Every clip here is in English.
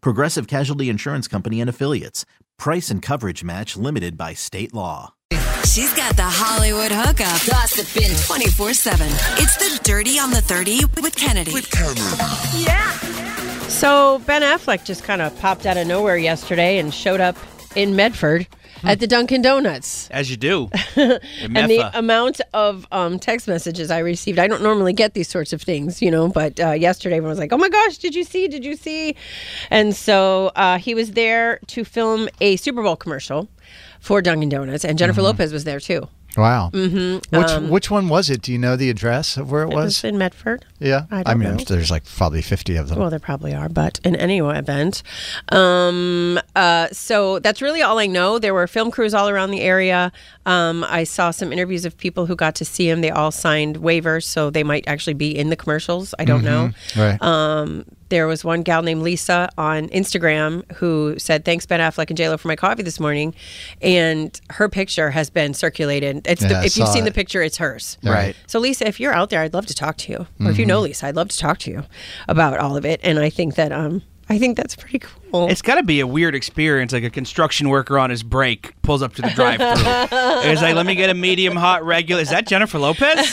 Progressive Casualty Insurance Company and Affiliates. Price and coverage match limited by state law. She's got the Hollywood hookup. Gossiping 24 7. It's the Dirty on the 30 with Kennedy. With Kennedy. Yeah. So Ben Affleck just kind of popped out of nowhere yesterday and showed up in Medford at the Dunkin' Donuts. As you do. And the amount of um, text messages I received, I don't normally get these sorts of things, you know, but uh, yesterday everyone was like, oh my gosh, did you see? Did you see? And so uh, he was there to film a Super Bowl commercial for Dunkin' Donuts, and Jennifer Mm-hmm. Lopez was there too. Wow. Mm-hmm. Which which one was it? Do you know the address of where it It was? was in Medford. yeah. I don't mean, know. there's like probably 50 of them. Well, there probably are, but in any event, um, uh, so that's really all I know. There were film crews all around the area. Um, I saw some interviews of people who got to see him. They all signed waivers, so they might actually be in the commercials. I don't know. right. Um, there was one gal named Lisa on Instagram who said, "Thanks Ben Affleck and JLo for my coffee this morning," and her picture has been circulated. It's Yeah, the, if you've saw seen the picture, it's hers. Right. So Lisa, if you're out there, I'd love to talk to you. Or if you know Lisa, I'd love to talk to you about all of it. And I think that um, I think that's pretty cool. It's got to be a weird experience, like a construction worker on his break pulls up to the drive-through. He's like, "Let me get a medium hot regular." Is that Jennifer Lopez?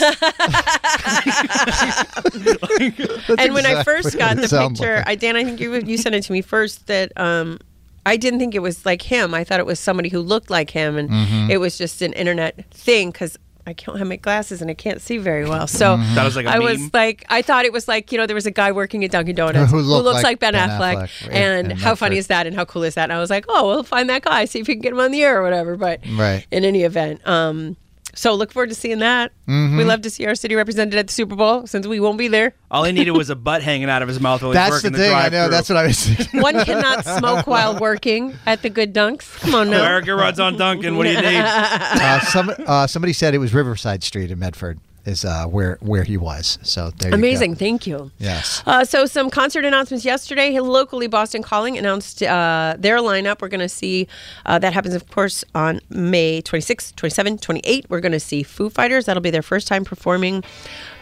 and when I first got the picture, like. I Dan, I think you you sent it to me first. That um, I didn't think it was like him. I thought it was somebody who looked like him, and Mm-hmm. it was just an internet thing because. I can't have my glasses and I can't see very well. So Mm-hmm. That was like a I meme? was like, I thought it was like, you know, there was a guy working at Dunkin' Donuts Who looked looks like like Ben, Ben Affleck. Affleck, right, And in how funny Medford. is that? And how cool is that? And I was like, oh, we'll find that guy, see if we can get him on the air or whatever. But Right. in any event, um, so look forward to seeing that. Mm-hmm. We love to see our city represented at the Super Bowl since we won't be there. All he needed was a butt hanging out of his mouth while he's That's the working thing. I know. That's what I was thinking. One cannot smoke while working at the Good Dunks. Come on now. America runs on Dunkin'. What do you need? uh, some, uh, somebody said it was Riverside Street in Medford is uh, where where he was. So there you Amazing. go. Thank you. Yes. Uh, so some concert announcements yesterday. Locally, Boston Calling announced uh, their lineup. We're going to see uh, that happens, of course, on May 26, 27, 28. We're going to see Foo Fighters. That'll be their first time performing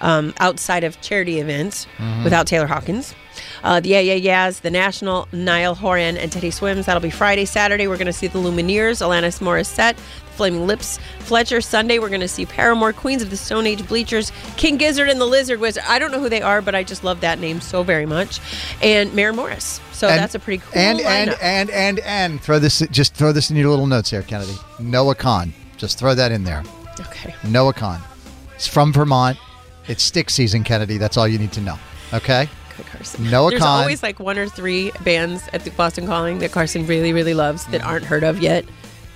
um, outside of charity events without Taylor Hawkins. Uh, the Yeah Yeah Yeahs, The National, Niall Horan, and Teddy Swims. That'll be Friday. Saturday, we're going to see the Lumineers, Alanis Morissette, Flaming Lips, Fletcher. Sunday, we're going to see Paramore, Queens of the Stone Age, Bleachers, King Gizzard, and the Lizard Wizard. I don't know who they are, but I just love that name so very much. And Maren Morris. So And- that's a pretty cool And and lineup. and and and throw this. Just throw this in your little notes here, Kennedy. Noah Kahan. Just throw that in there. okay. Noah Kahan. It's from Vermont. It's stick season, Kennedy. That's all you need to know. Okay. Good, Carson. Noah There's Kahan. always like one or three bands at the Boston Calling that Carson really, really loves that mm. aren't heard of yet.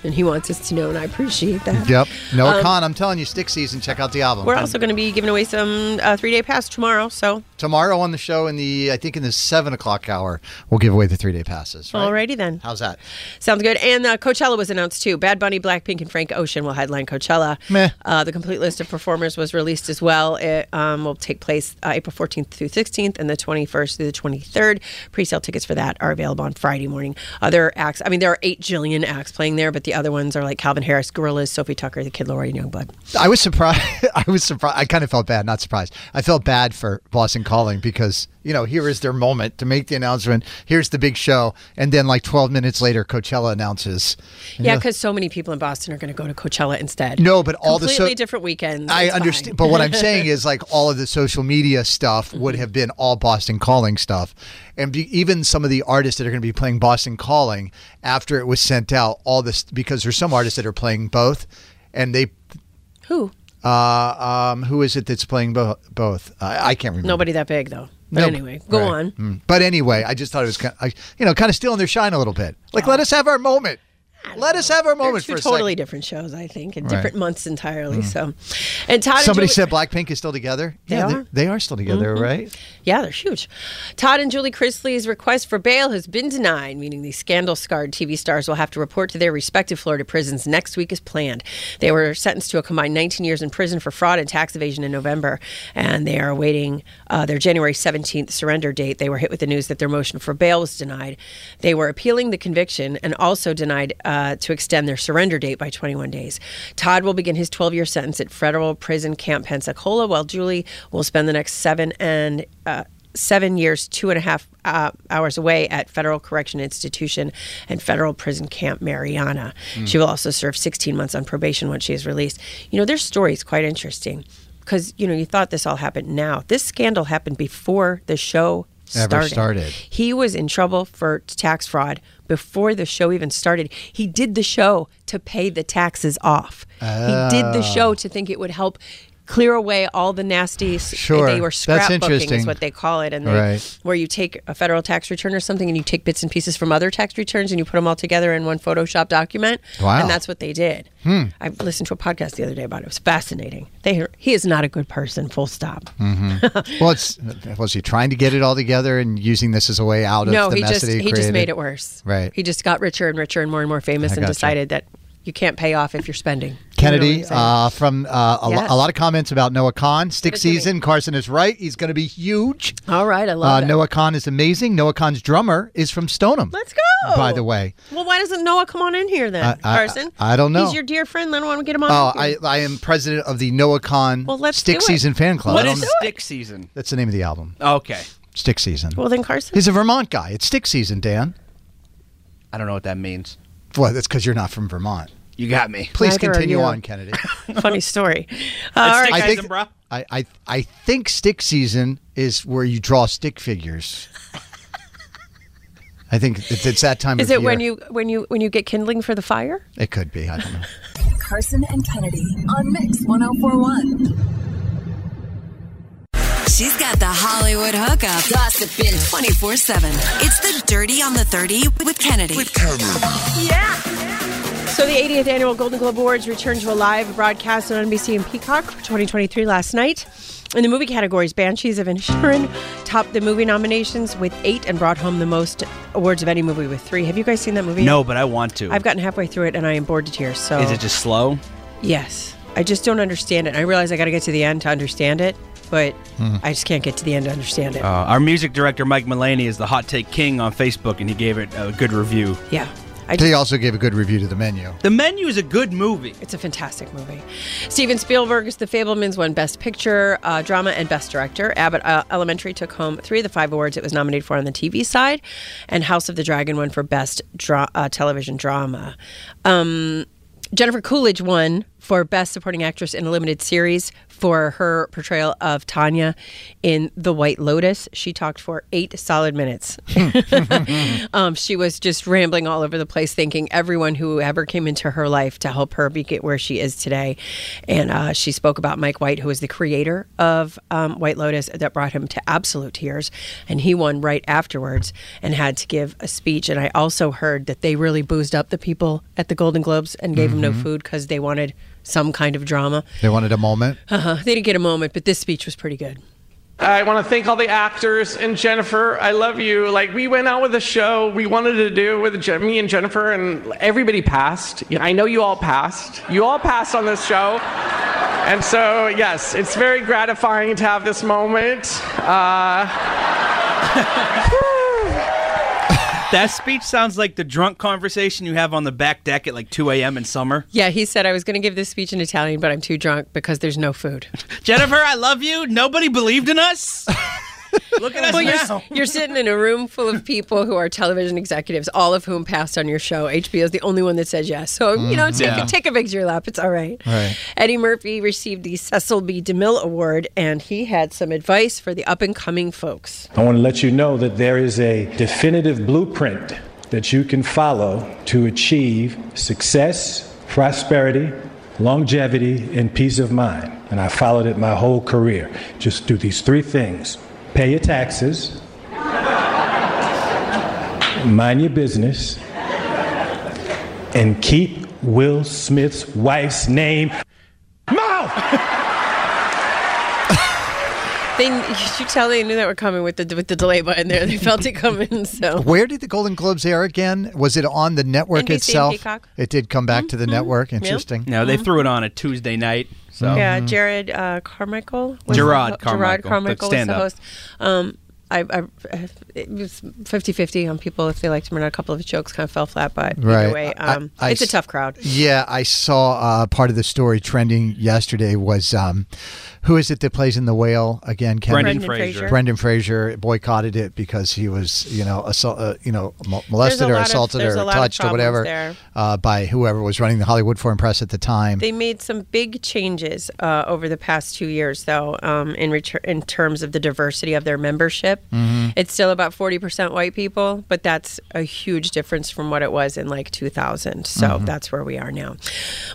And he wants us to know, and I appreciate that. Yep. Noah Um, Kahan. I'm telling you, stick season. Check out the album. We're also going to be giving away some uh, three day pass tomorrow. So, Tomorrow on the show in the I think in the seven o'clock hour, we'll give away the three day passes. Right? alrighty then. How's that? Sounds good. And uh, Coachella was announced too. Bad Bunny, Blackpink, and Frank Ocean will headline Coachella. Meh. Uh, the complete list of performers was released as well. It um, will take place uh, April 14th through 16th and the 21st through the 23rd. Pre-sale tickets for that are available on Friday morning. Other acts, I mean, there are eight jillion acts playing there, but the other ones are like Calvin Harris, Gorillaz, Sofi Tukker, The Kid Laroi, and Yungblud. I was surprised. I was surprised. I kind of felt bad, not surprised. I felt bad for Boston Calling because you know here is their moment to make the announcement. Here's the big show, and then like 12 minutes later, Coachella announces. Yeah, because so many people in Boston are going to go to Coachella instead. No, but all the so- completely different weekends. I understand, but what I'm saying is like all of the social media stuff would Mm-hmm. have been all Boston Calling stuff, and be, even some of the artists that are going to be playing Boston Calling after it was sent out, all this because there's some artists that are playing both, and they, Who? Uh, um, who is it that's playing bo- both? I I can't remember. Nobody that big though. But No, anyway, go right. on. Mm. But anyway, I just thought it was kind of, you know, kind of stealing their shine a little bit. Like, let us have our moment. Let us have our moment two for a totally second. different shows, I think, and Right. Mm. different months entirely. So, and Todd. and Somebody Julie- said Blackpink is still together. They yeah, are. Mm-hmm. They, they are still together, right? Yeah, they're huge. Todd and Julie Chrisley's request for bail has been denied, meaning these scandal scarred TV stars will have to report to their respective Florida prisons next week as planned. They were sentenced to a combined 19 years in prison for fraud and tax evasion in November, and they are awaiting uh, their January 17th surrender date. They were hit with the news that their motion for bail was denied. They were appealing the conviction and also denied uh, to extend their surrender date by 21 days. Todd will begin his 12 year sentence at federal prison camp Pensacola, while Julie will spend the next seven and uh, seven years, two and a half uh, hours away at Federal Correction Institution and Federal Prison Camp Marianna. She will also serve 16 months on probation once she is released. You know, their story is quite interesting because, you know, you thought this all happened now. This scandal happened before the show Ever started. started. He was in trouble for tax fraud before the show even started. He did the show to pay the taxes off. He did the show oh. to think it would help clear away all the nasty. Sure. They were That's scrapbooking, interesting. is what they call it, and they, Right. where you take a federal tax return or something and you take bits and pieces from other tax returns and you put them all together in one Photoshop document. Wow. Hmm. And that's what they did. I listened to a podcast the other day about it. It was fascinating. They he is not a good person. Full stop. Well, it's was he trying to get it all together and using this as a way out of no, the he mess just that he, he just made it worse. Right. He just got richer and richer and more and more famous I and gotcha. decided that you can't pay off if you're spending. You know Kennedy uh, from uh, a, lo- a lot of comments about Noah Kahan. Stick it to me. season. Carson is right. He's going to be huge. All right, I Uh, love it. Noah Kahan is amazing. Noah Kahan's drummer is from Stoneham. Let's go. By the way, Well, why doesn't Noah come on in here then, I- I- Carson? I don't know. He's your dear friend. Then why don't we get him on? oh, I. I am president of the Noah Kahan Well, let's Stick. Season fan club. What is I is stick season? That's the name of the album. Okay. Stick Season. well, then Carson. He's a Vermont guy. It's Stick Season, Dan. I don't know what that means. Well, that's because you're not from Vermont. You got me. Please Neither continue on, Kennedy. Funny story. It's uh, all stick. I season, think- bro. I, I I think stick season is where you draw stick figures. I think it's, it's that time Is of it year. when you when you when you get kindling for the fire? It could be. I don't know. Carson and Kennedy on Mix 1041. She's got the Hollywood hookup. Gossiping 24 7. It's the Dirty on the 30 with Kennedy. So the 80th annual Golden Globe Awards returned to a live broadcast on NBC and Peacock for 2023 last night. In the movie categories, Banshees of Inisherin topped the movie nominations with eight and brought home the most awards of any movie with three. Have you guys seen that movie? No, but I want to. I've gotten halfway through it and I am bored to tears. So Is it just slow? yes, I just don't understand it. I realize I got to get to the end to understand it, but I just can't get to the end to understand it. Uh, our music director Mike Mullaney is the hot take king on Facebook, and he gave it a good review. yeah, I He also gave a good review to the menu. The menu is a good movie. It's a fantastic movie. Steven Spielberg's The Fabelmans won Best Picture, uh, Drama, and Best Director. Abbott uh, Elementary took home three of the five awards it was nominated for on the TV side, and House of the Dragon won for Best dra- uh, Television Drama. Um, Jennifer Coolidge won for Best Supporting Actress in a Limited Series for her portrayal of Tanya in The White Lotus. She talked for eight solid minutes. um, she was just rambling all over the place, thanking everyone who ever came into her life to help her be get where she is today. And uh, she spoke about Mike White, who was the creator of um, White Lotus, that brought him to absolute tears. And he won right afterwards and had to give a speech. And I also heard that they really boozed up the people at the Golden Globes and gave them no food because they wanted some kind of drama. They wanted a moment. Uh-huh. They didn't get a moment, but this speech was pretty good. I want to thank all the actors and Jennifer. I love you. Like we went out with a show we wanted to do with Je- me and Jennifer, and everybody passed. I know you all passed. You all passed on this show, and so yes, it's very gratifying to have this moment. Uh, That speech sounds like the drunk conversation you have on the back deck at like 2 a.m. in summer. Yeah, he said I was going to give this speech in Italian, but I'm too drunk because there's no food. Jennifer, I love you. Nobody believed in us. Look at us Well, you're, you're sitting in a room full of people who are television executives, all of whom passed on your show. HBO is the only one that says yes. So, you mm, know, take, Yeah. take a victory lap. It's all right. Right. Eddie Murphy received the Cecil B. DeMille Award, and he had some advice for the up and coming folks. I want to let you know that there is a definitive blueprint that you can follow to achieve success, prosperity, longevity, and peace of mind. And I followed it my whole career. Just do these three things pay your taxes, mind your business, and keep Will Smith's wife's name mouth. They, you should tell they knew that were coming with the with the delay button there. They felt it coming. So Where did the Golden Globes air again? Was it on the network NBC itself? Peacock. It did come back to the network. Yeah. Interesting. No, they threw it on a Tuesday night. So Yeah, Jerrod uh, Carmichael. was Jerrod the, Carmichael, Jerrod Carmichael was the stand-up. host. Um, I, I, it was 50-50 on people if they liked him or not. A couple of his jokes kind of fell flat, but Right. either way, um, I it's a s- tough crowd. Yeah, I saw uh, part of the story trending yesterday was um, who is it that plays in the whale again? Kevin? Brendan Brendan Fraser. Fraser. Brendan Fraser boycotted it because he was, you know, assault, uh, you know, molested or lot of- assaulted or a lot of touched or whatever uh, by whoever was running the Hollywood Foreign Press at the time. They made some big changes uh, over the past two years, though, um, in retur- in terms of the diversity of their membership. Mm-hmm. It's still about forty percent white people, but that's a huge difference from what it was in like 2000. So Mm-hmm. that's where we are now.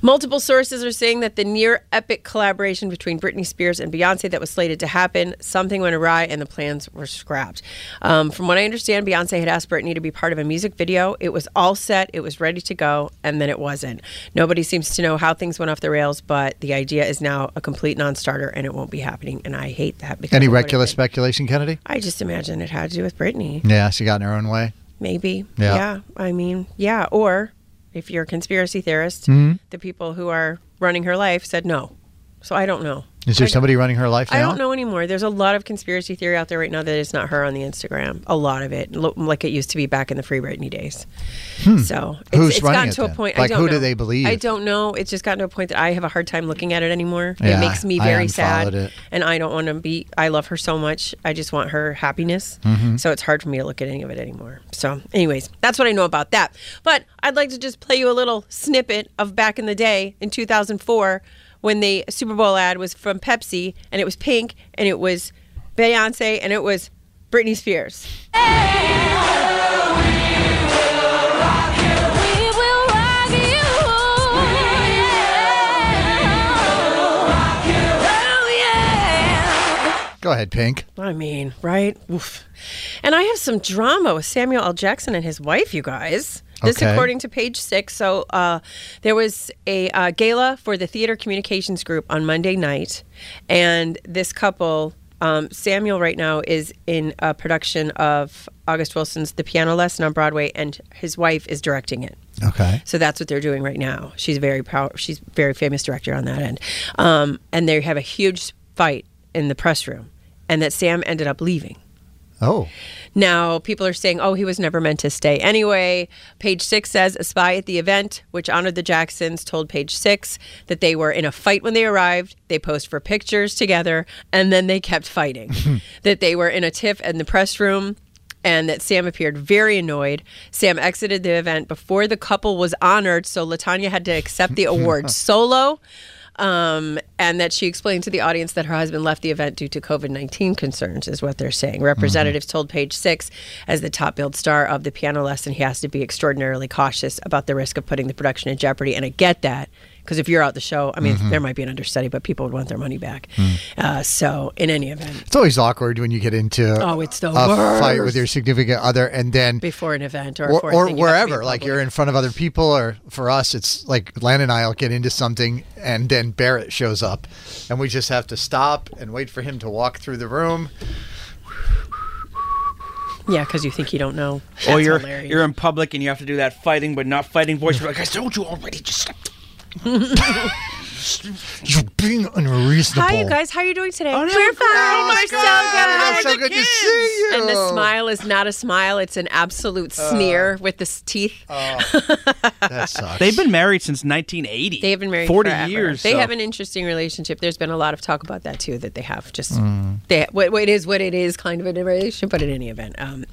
Multiple sources are saying that the near epic collaboration between Britney Spears and Beyonce that was slated to happen, something went awry and the plans were scrapped. Um, from what I understand, Beyonce had asked Britney to be part of a music video. It was all set, it was ready to go, and then it wasn't. Nobody seems to know how things went off the rails, but the idea is now a complete non-starter, and it won't be happening. And I hate that. Because Any reckless speculation, Kennedy? I just imagine it had to do with Britney. Yeah, she got in her own way. Maybe. Yeah. Yeah. I mean, yeah. Or if you're a conspiracy theorist, Mm-hmm. the people who are running her life said no. So I don't know. Is there I somebody running her life now? I don't know anymore. There's a lot of conspiracy theory out there right now that it's not her on the Instagram. A lot of it, like it used to be back in the Free Britney days. So it's, Hmm. Who's it's gotten it to a point. Like, I don't who do know. they believe? I don't know. It's just gotten to a point that I have a hard time looking at it anymore. Yeah, it makes me very sad, it. and I don't want to be. I love her so much. I just want her happiness. Mm-hmm. So it's hard for me to look at any of it anymore. So, anyways, that's what I know about that. But I'd like to just play you a little snippet of back in the day in 2004 when the Super Bowl ad was from Pepsi and it was pink and it was Beyonce and it was Britney Spears. Go ahead, Pink. I mean, right? Oof. And I have some drama with Samuel L. Jackson and his wife, you guys. This, Okay. according to page six. So, uh, there was a uh, gala for the Theater Communications Group on Monday night, and this couple, um, Samuel, right now is in a production of August Wilson's The Piano Lesson on Broadway, and his wife is directing it. Okay. So that's what they're doing right now. She's very power. She's very famous director on that end, um, and they have a huge fight in the press room, and that Sam ended up leaving. Oh, Now, people are saying, oh, he was never meant to stay. Anyway, page six says a spy at the event, which honored the Jacksons, told page six that they were in a fight when they arrived. They posed for pictures together, and then they kept fighting. that they were in a tiff in the press room. And that Sam appeared very annoyed. Sam exited the event before the couple was honored, so Latanya had to accept the award solo. Um, and that she explained to the audience that her husband left the event due to COVID 19 concerns, is what they're saying. Representatives told Page Six, as the top billed star of the piano lesson, he has to be extraordinarily cautious about the risk of putting the production in jeopardy. And I get that. Because if you're out the show, I mean, mm-hmm. there might be an understudy, but people would want their money back. Hmm. Uh, so, in any event, it's always awkward when you get into Oh, it's the a fight with your significant other, and then before an event or, or, or anything, you have to be wherever, like you're in front of other people, or for us, it's like Len and I'll get into something, and then Barrett shows up, and we just have to stop and wait for him to walk through the room. Yeah, because you think you don't know. or you're hilarious. you're in public and you have to do that fighting but not fighting voice. You're like, I told you already. Just stop. You're being unreasonable. Hi, you guys. How are you doing today? Oh, no, We're fine. oh my We're so God. good. How are so the good to see you. And the smile is not a smile; it's an absolute sneer with the s- teeth. That sucks. They've been married since 1980. They have been married 40 forever. years. They so- have an interesting relationship. There's been a lot of talk about that too. That they have just they what, what it is what it is kind of a relationship. But in any event, um,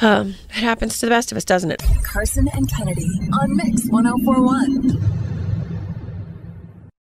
um, it happens to the best of us, doesn't it? Carson and Kennedy on Mix 1041.